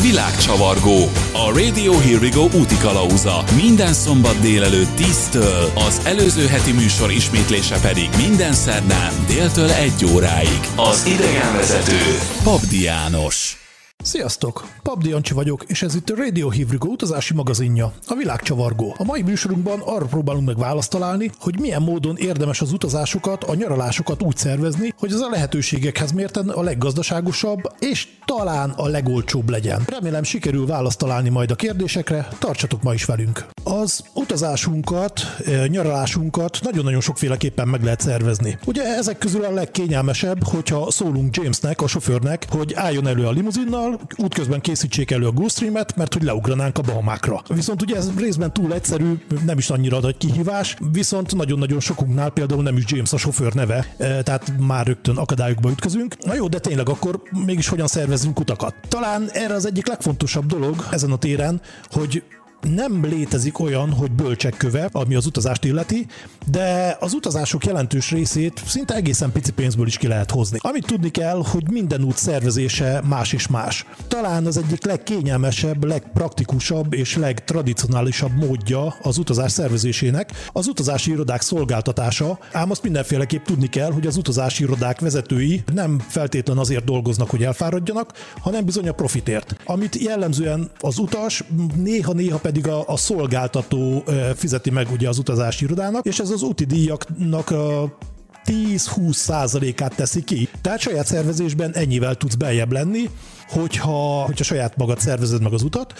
Világcsavargó. A Radio Here We Go úti kalauza. Minden szombat délelőtt 10-től, az előző heti műsor ismétlése pedig minden szerdán déltől 1 óráig. Az idegenvezető Papdi János. Sziasztok! Pabdi Jancsi vagyok, és ez itt a Radio Hivrigo utazási magazinja, a világcsavargó. A mai műsorunkban arra próbálunk meg választ találni, hogy milyen módon érdemes az utazásokat, a nyaralásokat úgy szervezni, hogy az a lehetőségekhez mérten a leggazdaságosabb és talán a legolcsóbb legyen. Remélem sikerül választ találni majd a kérdésekre, tartsatok ma is velünk. Az utazásunkat, eh, nyaralásunkat nagyon-nagyon sokféleképpen meg lehet szervezni. Ugye ezek közül a legkényelmesebb, hogyha szólunk Jamesnek, a sofőrnek, hogy álljon elő a limuzinnal, útközben készítsék elő a GoStream-et, mert hogy leugranánk a Bahamákra. Viszont ugye ez részben túl egyszerű, nem is annyira nagy kihívás, viszont nagyon-nagyon sokunknál például nem is James a sofőr neve, e, tehát már rögtön akadályokba ütközünk. Na jó, de tényleg akkor mégis hogyan szervezünk utakat? Talán erre az egyik legfontosabb dolog ezen a téren, hogy nem létezik olyan, hogy bölcsek köve, ami az utazást illeti, de az utazások jelentős részét szinte egészen pici pénzből is ki lehet hozni. Amit tudni kell, hogy minden út szervezése más és más. Talán az egyik legkényelmesebb, legpraktikusabb és legtradicionálisabb módja az utazás szervezésének az utazási irodák szolgáltatása, ám azt mindenféleképp tudni kell, hogy az utazási irodák vezetői nem feltétlen azért dolgoznak, hogy elfáradjanak, hanem bizony a profitért. Amit jellemzően az utas néha-néha pedig a, a szolgáltató fizeti meg ugye az utazási irodának, és ez az úti díjaknak a 10-20 százalékát teszi ki. Tehát saját szervezésben ennyivel tudsz beljebb lenni, hogyha, hogyha saját magad szervezed meg az utat.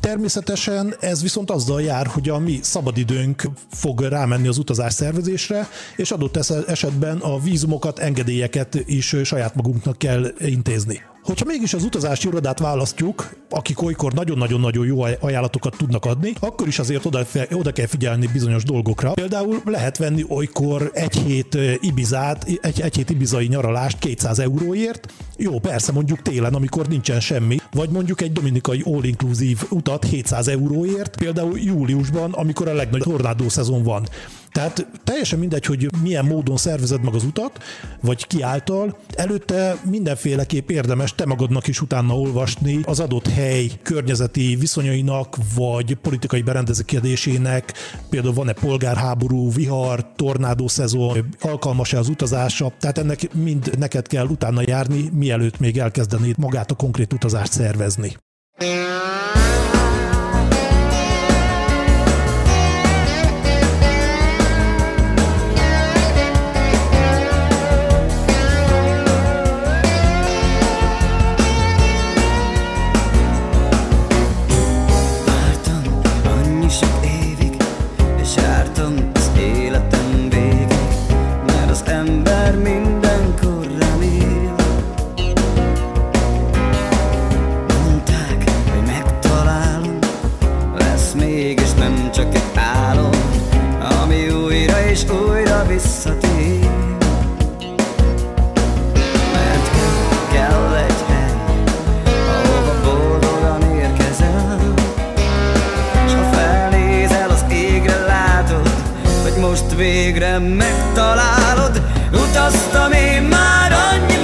Természetesen ez viszont azzal jár, hogy a mi szabadidőnk fog rámenni az utazás szervezésre, és adott esetben a vízumokat, engedélyeket is saját magunknak kell intézni. Hogyha mégis az utazási irodát választjuk, akik olykor nagyon-nagyon-nagyon jó ajánlatokat tudnak adni, akkor is azért oda, oda kell figyelni bizonyos dolgokra. Például lehet venni olykor egy hét Ibizát, egy, egy hét Ibizai nyaralást 200 euróért. Jó, persze mondjuk télen, amikor nincsen semmi, vagy mondjuk egy dominikai all-inclusive utat 700 euróért, például júliusban, amikor a legnagyobb tornádó szezon van. Tehát teljesen mindegy, hogy milyen módon szervezed meg az utat, vagy ki által, előtte mindenféleképp érdemes te magadnak is utána olvasni az adott hely környezeti viszonyainak, vagy politikai berendezkedésének, például van-e polgárháború, vihar, tornádó szezon, alkalmas-e az utazásra, tehát ennek mind neked kell utána járni, mielőtt még elkezdenéd magát a konkrét utazást szervezni. most végre megtalálod. Utaztam én már annyi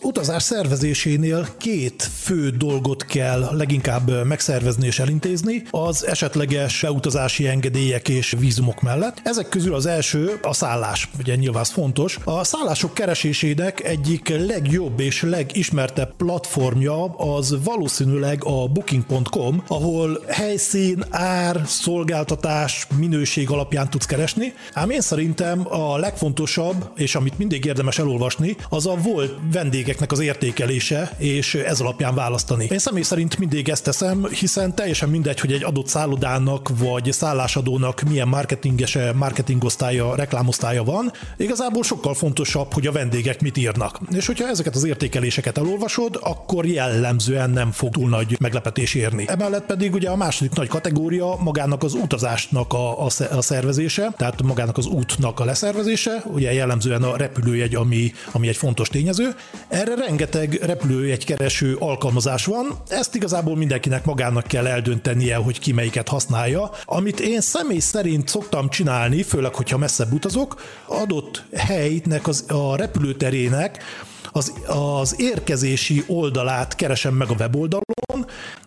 utazás szervezésénél két fő dolgot kell leginkább megszervezni és elintézni, az esetleges beutazási engedélyek és vízumok mellett. Ezek közül az első a szállás, ugye nyilván az fontos. A szállások keresésének egyik legjobb és legismertebb platformja az valószínűleg a booking.com, ahol helyszín, ár, szolgáltatás, minőség alapján tudsz keresni. Ám én szerintem a legfontosabb, és amit mindig érdemes elolvasni, az a volt vendégeknek az értékelése, és ez alapján választani. Én személy szerint mindig ezt teszem, hiszen teljesen mindegy, hogy egy adott szállodának vagy szállásadónak milyen marketingese, marketingosztálya, reklámosztálya van. Igazából sokkal fontosabb, hogy a vendégek mit írnak. És hogyha ezeket az értékeléseket elolvasod, akkor jellemzően nem fog túl nagy meglepetés érni. Emellett pedig ugye a második nagy kategória magának az utazásnak a, a, a szervezése, tehát magának az útnak a leszervezése, ugye jellemzően a repülőjegy, ami, ami egy fontos tényező. Erre rengeteg repülőjegykereső alkalmazás van, ezt igazából mindenkinek magának kell eldöntenie, hogy ki melyiket használja. Amit én személy szerint szoktam csinálni, főleg, hogyha messzebb utazok, adott helynek, az, a repülőterének az, az érkezési oldalát keresem meg a weboldalon,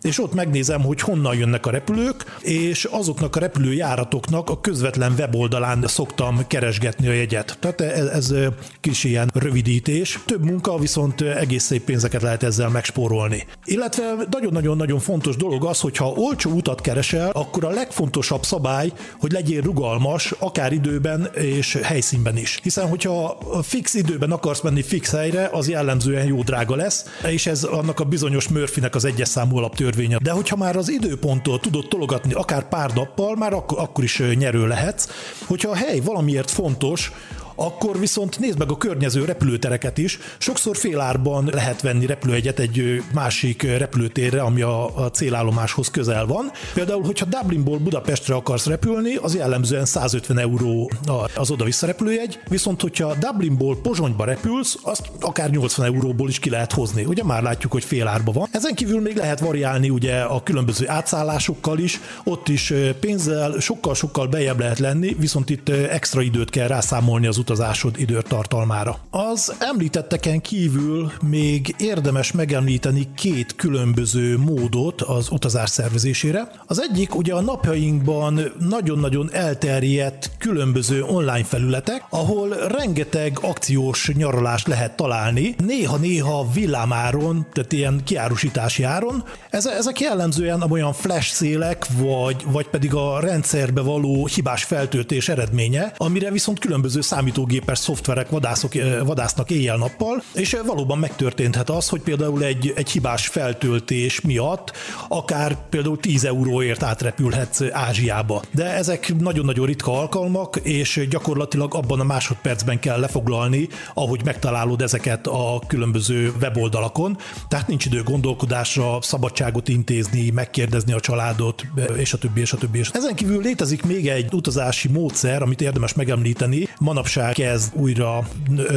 és ott megnézem, hogy honnan jönnek a repülők, és azoknak a repülőjáratoknak a közvetlen weboldalán szoktam keresgetni a jegyet. Tehát ez, ez kis ilyen rövidítés. Több munka, viszont egész szép pénzeket lehet ezzel megspórolni. Illetve nagyon-nagyon-nagyon fontos dolog az, hogy ha olcsó utat keresel, akkor a legfontosabb szabály, hogy legyél rugalmas, akár időben és helyszínben is. Hiszen, hogyha fix időben akarsz menni fix helyre, az jellemzően jó drága lesz, és ez annak a bizonyos Murphynek az egyes számú alaptörvénye. De hogyha már az időponttól tudod tologatni akár pár nappal, már akkor, akkor is nyerő lehetsz. Hogyha a hely valamiért fontos, akkor viszont nézd meg a környező repülőtereket is. Sokszor félárban lehet venni repülőegyet egy másik repülőtérre, ami a, célállomáshoz közel van. Például, hogyha Dublinból Budapestre akarsz repülni, az jellemzően 150 euró az oda-vissza repülőjegy, viszont hogyha Dublinból Pozsonyba repülsz, azt akár 80 euróból is ki lehet hozni. Ugye már látjuk, hogy félárba van. Ezen kívül még lehet variálni ugye a különböző átszállásokkal is, ott is pénzzel sokkal-sokkal bejebb lehet lenni, viszont itt extra időt kell rászámolni az utazásod időtartalmára. Az említetteken kívül még érdemes megemlíteni két különböző módot az utazás szervezésére. Az egyik ugye a napjainkban nagyon-nagyon elterjedt különböző online felületek, ahol rengeteg akciós nyaralást lehet találni, néha-néha villámáron, tehát ilyen kiárusítási áron. Ezek jellemzően olyan flash szélek, vagy, vagy pedig a rendszerbe való hibás feltöltés eredménye, amire viszont különböző számít számítógépes szoftverek vadászok, vadásznak éjjel-nappal, és valóban megtörténhet az, hogy például egy, egy hibás feltöltés miatt akár például 10 euróért átrepülhetsz Ázsiába. De ezek nagyon-nagyon ritka alkalmak, és gyakorlatilag abban a másodpercben kell lefoglalni, ahogy megtalálod ezeket a különböző weboldalakon. Tehát nincs idő gondolkodásra, szabadságot intézni, megkérdezni a családot, és a többi, és a többi. Ezen kívül létezik még egy utazási módszer, amit érdemes megemlíteni. Manapság gazdaság kezd újra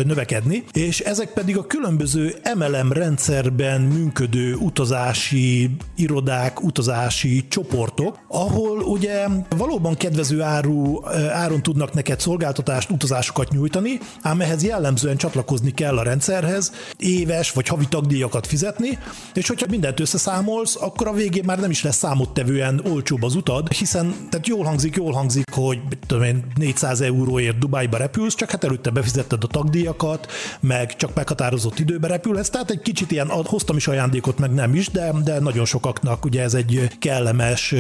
növekedni, és ezek pedig a különböző MLM rendszerben működő utazási irodák, utazási csoportok, ahol ugye valóban kedvező áru, áron tudnak neked szolgáltatást, utazásokat nyújtani, ám ehhez jellemzően csatlakozni kell a rendszerhez, éves vagy havi tagdíjakat fizetni, és hogyha mindent összeszámolsz, akkor a végén már nem is lesz számottevően olcsóbb az utad, hiszen tehát jól hangzik, jól hangzik, hogy tudom én, 400 euróért Dubájba repülsz, csak hát előtte befizetted a tagdíjakat, meg csak meghatározott időbe repülhetsz, tehát egy kicsit ilyen, hoztam is ajándékot, meg nem is, de, de nagyon sokaknak ugye ez egy kellemes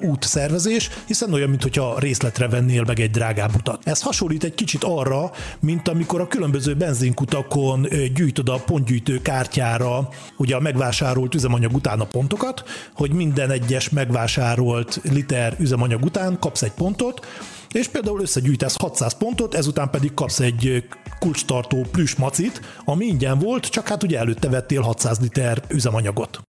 útszervezés, hiszen olyan, mintha részletre vennél meg egy drágább utat. Ez hasonlít egy kicsit arra, mint amikor a különböző benzinkutakon gyűjtöd a pontgyűjtő kártyára ugye a megvásárolt üzemanyag után a pontokat, hogy minden egyes megvásárolt liter üzemanyag után kapsz egy pontot, és például összegyűjtesz 600 pontot, ezután pedig kapsz egy kulcstartó plüss macit, ami ingyen volt, csak hát ugye előtte vettél 600 liter üzemanyagot.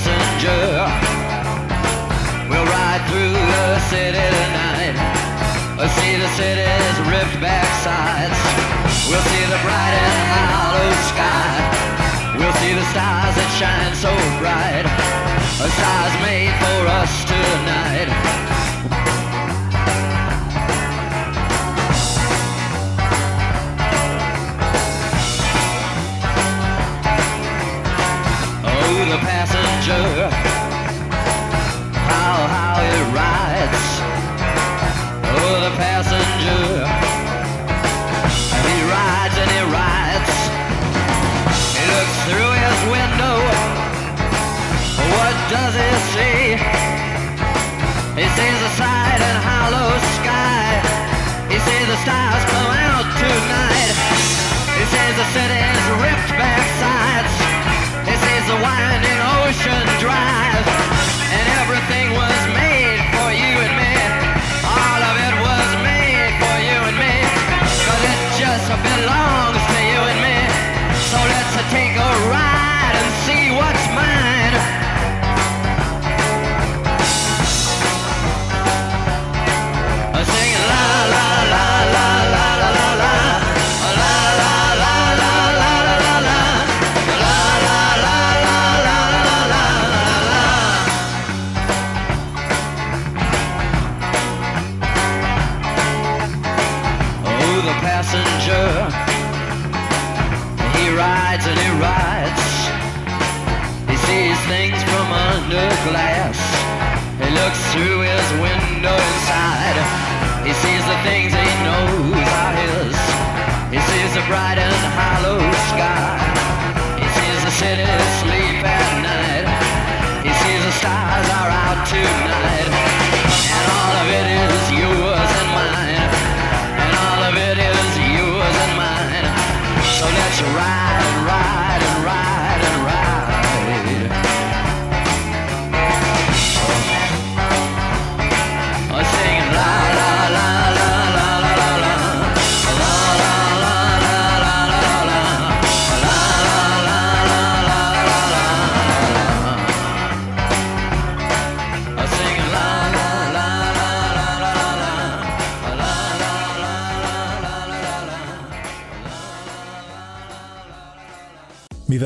Passenger. We'll ride through the city tonight. We'll see the city's ripped back sides. We'll see the bright and hollow sky. We'll see the stars that shine so bright. A stars made for us tonight. He sees the side and hollow sky. He sees the stars come out tonight. He sees the city's ripped back sides. He sees the winding ocean drive. And everything was made for you and me. All of it was made for you and me. Cause it just belongs rides and he rides. He sees things from under glass. He looks through his window inside. He sees the things he knows are his. He sees the bright and hollow sky. He sees the city sleep at night. He sees the stars are out tonight. And all of it is yours and mine. And all of it is yours and mine. So let's ride ride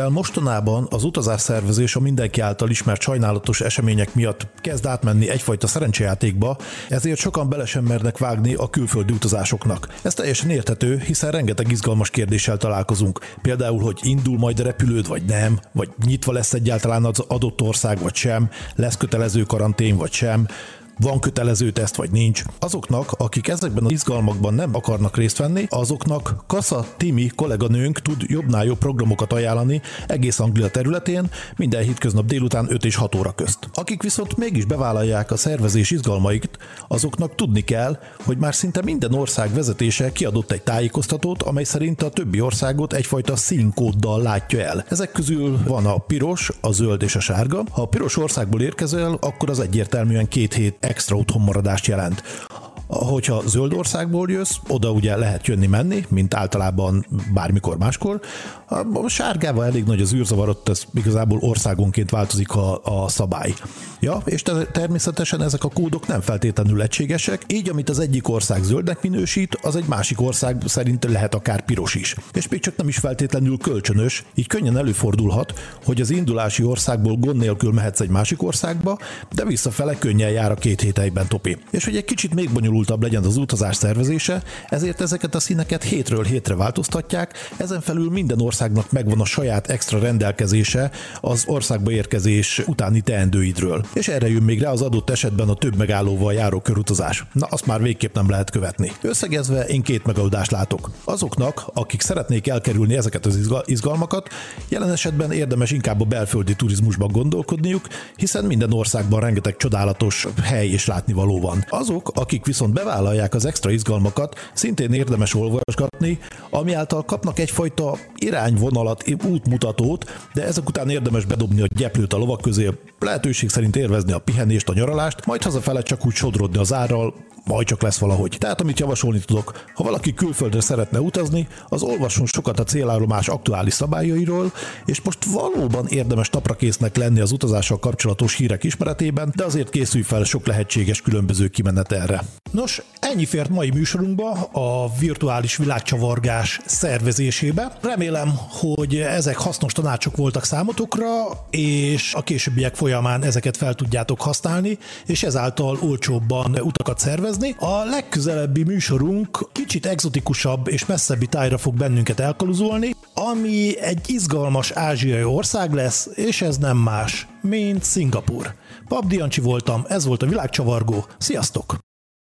Mivel mostanában az utazásszervezés a mindenki által ismert sajnálatos események miatt kezd átmenni egyfajta szerencsejátékba, ezért sokan bele sem mernek vágni a külföldi utazásoknak. Ez teljesen érthető, hiszen rengeteg izgalmas kérdéssel találkozunk. Például, hogy indul majd a repülőd, vagy nem, vagy nyitva lesz egyáltalán az adott ország, vagy sem, lesz kötelező karantén, vagy sem, van kötelező teszt vagy nincs. Azoknak, akik ezekben az izgalmakban nem akarnak részt venni, azoknak Kassa Timi kolléganőnk tud jobbnál jobb programokat ajánlani egész Anglia területén, minden hétköznap délután 5 és 6 óra közt. Akik viszont mégis bevállalják a szervezés izgalmait, azoknak tudni kell, hogy már szinte minden ország vezetése kiadott egy tájékoztatót, amely szerint a többi országot egyfajta színkóddal látja el. Ezek közül van a piros, a zöld és a sárga. Ha a piros országból érkezel, akkor az egyértelműen két hét extra otthonmaradást jelent. Hogyha zöld országból jössz, oda ugye lehet jönni-menni, mint általában bármikor máskor. A sárgával elég nagy az űrzavar, ott ez igazából országonként változik a, a szabály. Ja, és te, természetesen ezek a kódok nem feltétlenül egységesek, így amit az egyik ország zöldnek minősít, az egy másik ország szerint lehet akár piros is. És még csak nem is feltétlenül kölcsönös, így könnyen előfordulhat, hogy az indulási országból gond nélkül mehetsz egy másik országba, de visszafele könnyen jár a két hét helyben topi. És hogy egy kicsit még bonyolult bonyolultabb legyen az utazás szervezése, ezért ezeket a színeket hétről hétre változtatják, ezen felül minden országnak megvan a saját extra rendelkezése az országba érkezés utáni teendőidről. És erre jön még rá az adott esetben a több megállóval járó körutazás. Na, azt már végképp nem lehet követni. Összegezve én két megoldást látok. Azoknak, akik szeretnék elkerülni ezeket az izgalmakat, jelen esetben érdemes inkább a belföldi turizmusban gondolkodniuk, hiszen minden országban rengeteg csodálatos hely és látnivaló van. Azok, akik viszont bevállalják az extra izgalmakat, szintén érdemes olvasgatni, ami által kapnak egyfajta irányvonalat, útmutatót, de ezek után érdemes bedobni a gyeplőt a lovak közé, lehetőség szerint élvezni a pihenést, a nyaralást, majd hazafele csak úgy sodrodni az árral, majd csak lesz valahogy. Tehát amit javasolni tudok, ha valaki külföldre szeretne utazni, az olvasson sokat a célállomás aktuális szabályairól, és most valóban érdemes naprakésznek lenni az utazással kapcsolatos hírek ismeretében, de azért készülj fel sok lehetséges különböző kimenet erre. Nos, ennyi fért mai műsorunkba a virtuális világcsavargás szervezésébe. Remélem, hogy ezek hasznos tanácsok voltak számotokra, és a későbbiek folyamán ezeket fel tudjátok használni, és ezáltal olcsóbban utakat szervezni. A legközelebbi műsorunk kicsit exotikusabb és messzebbi tájra fog bennünket elkaluzolni, ami egy izgalmas ázsiai ország lesz, és ez nem más, mint Szingapur. Pap Diancsi voltam, ez volt a világcsavargó. Sziasztok!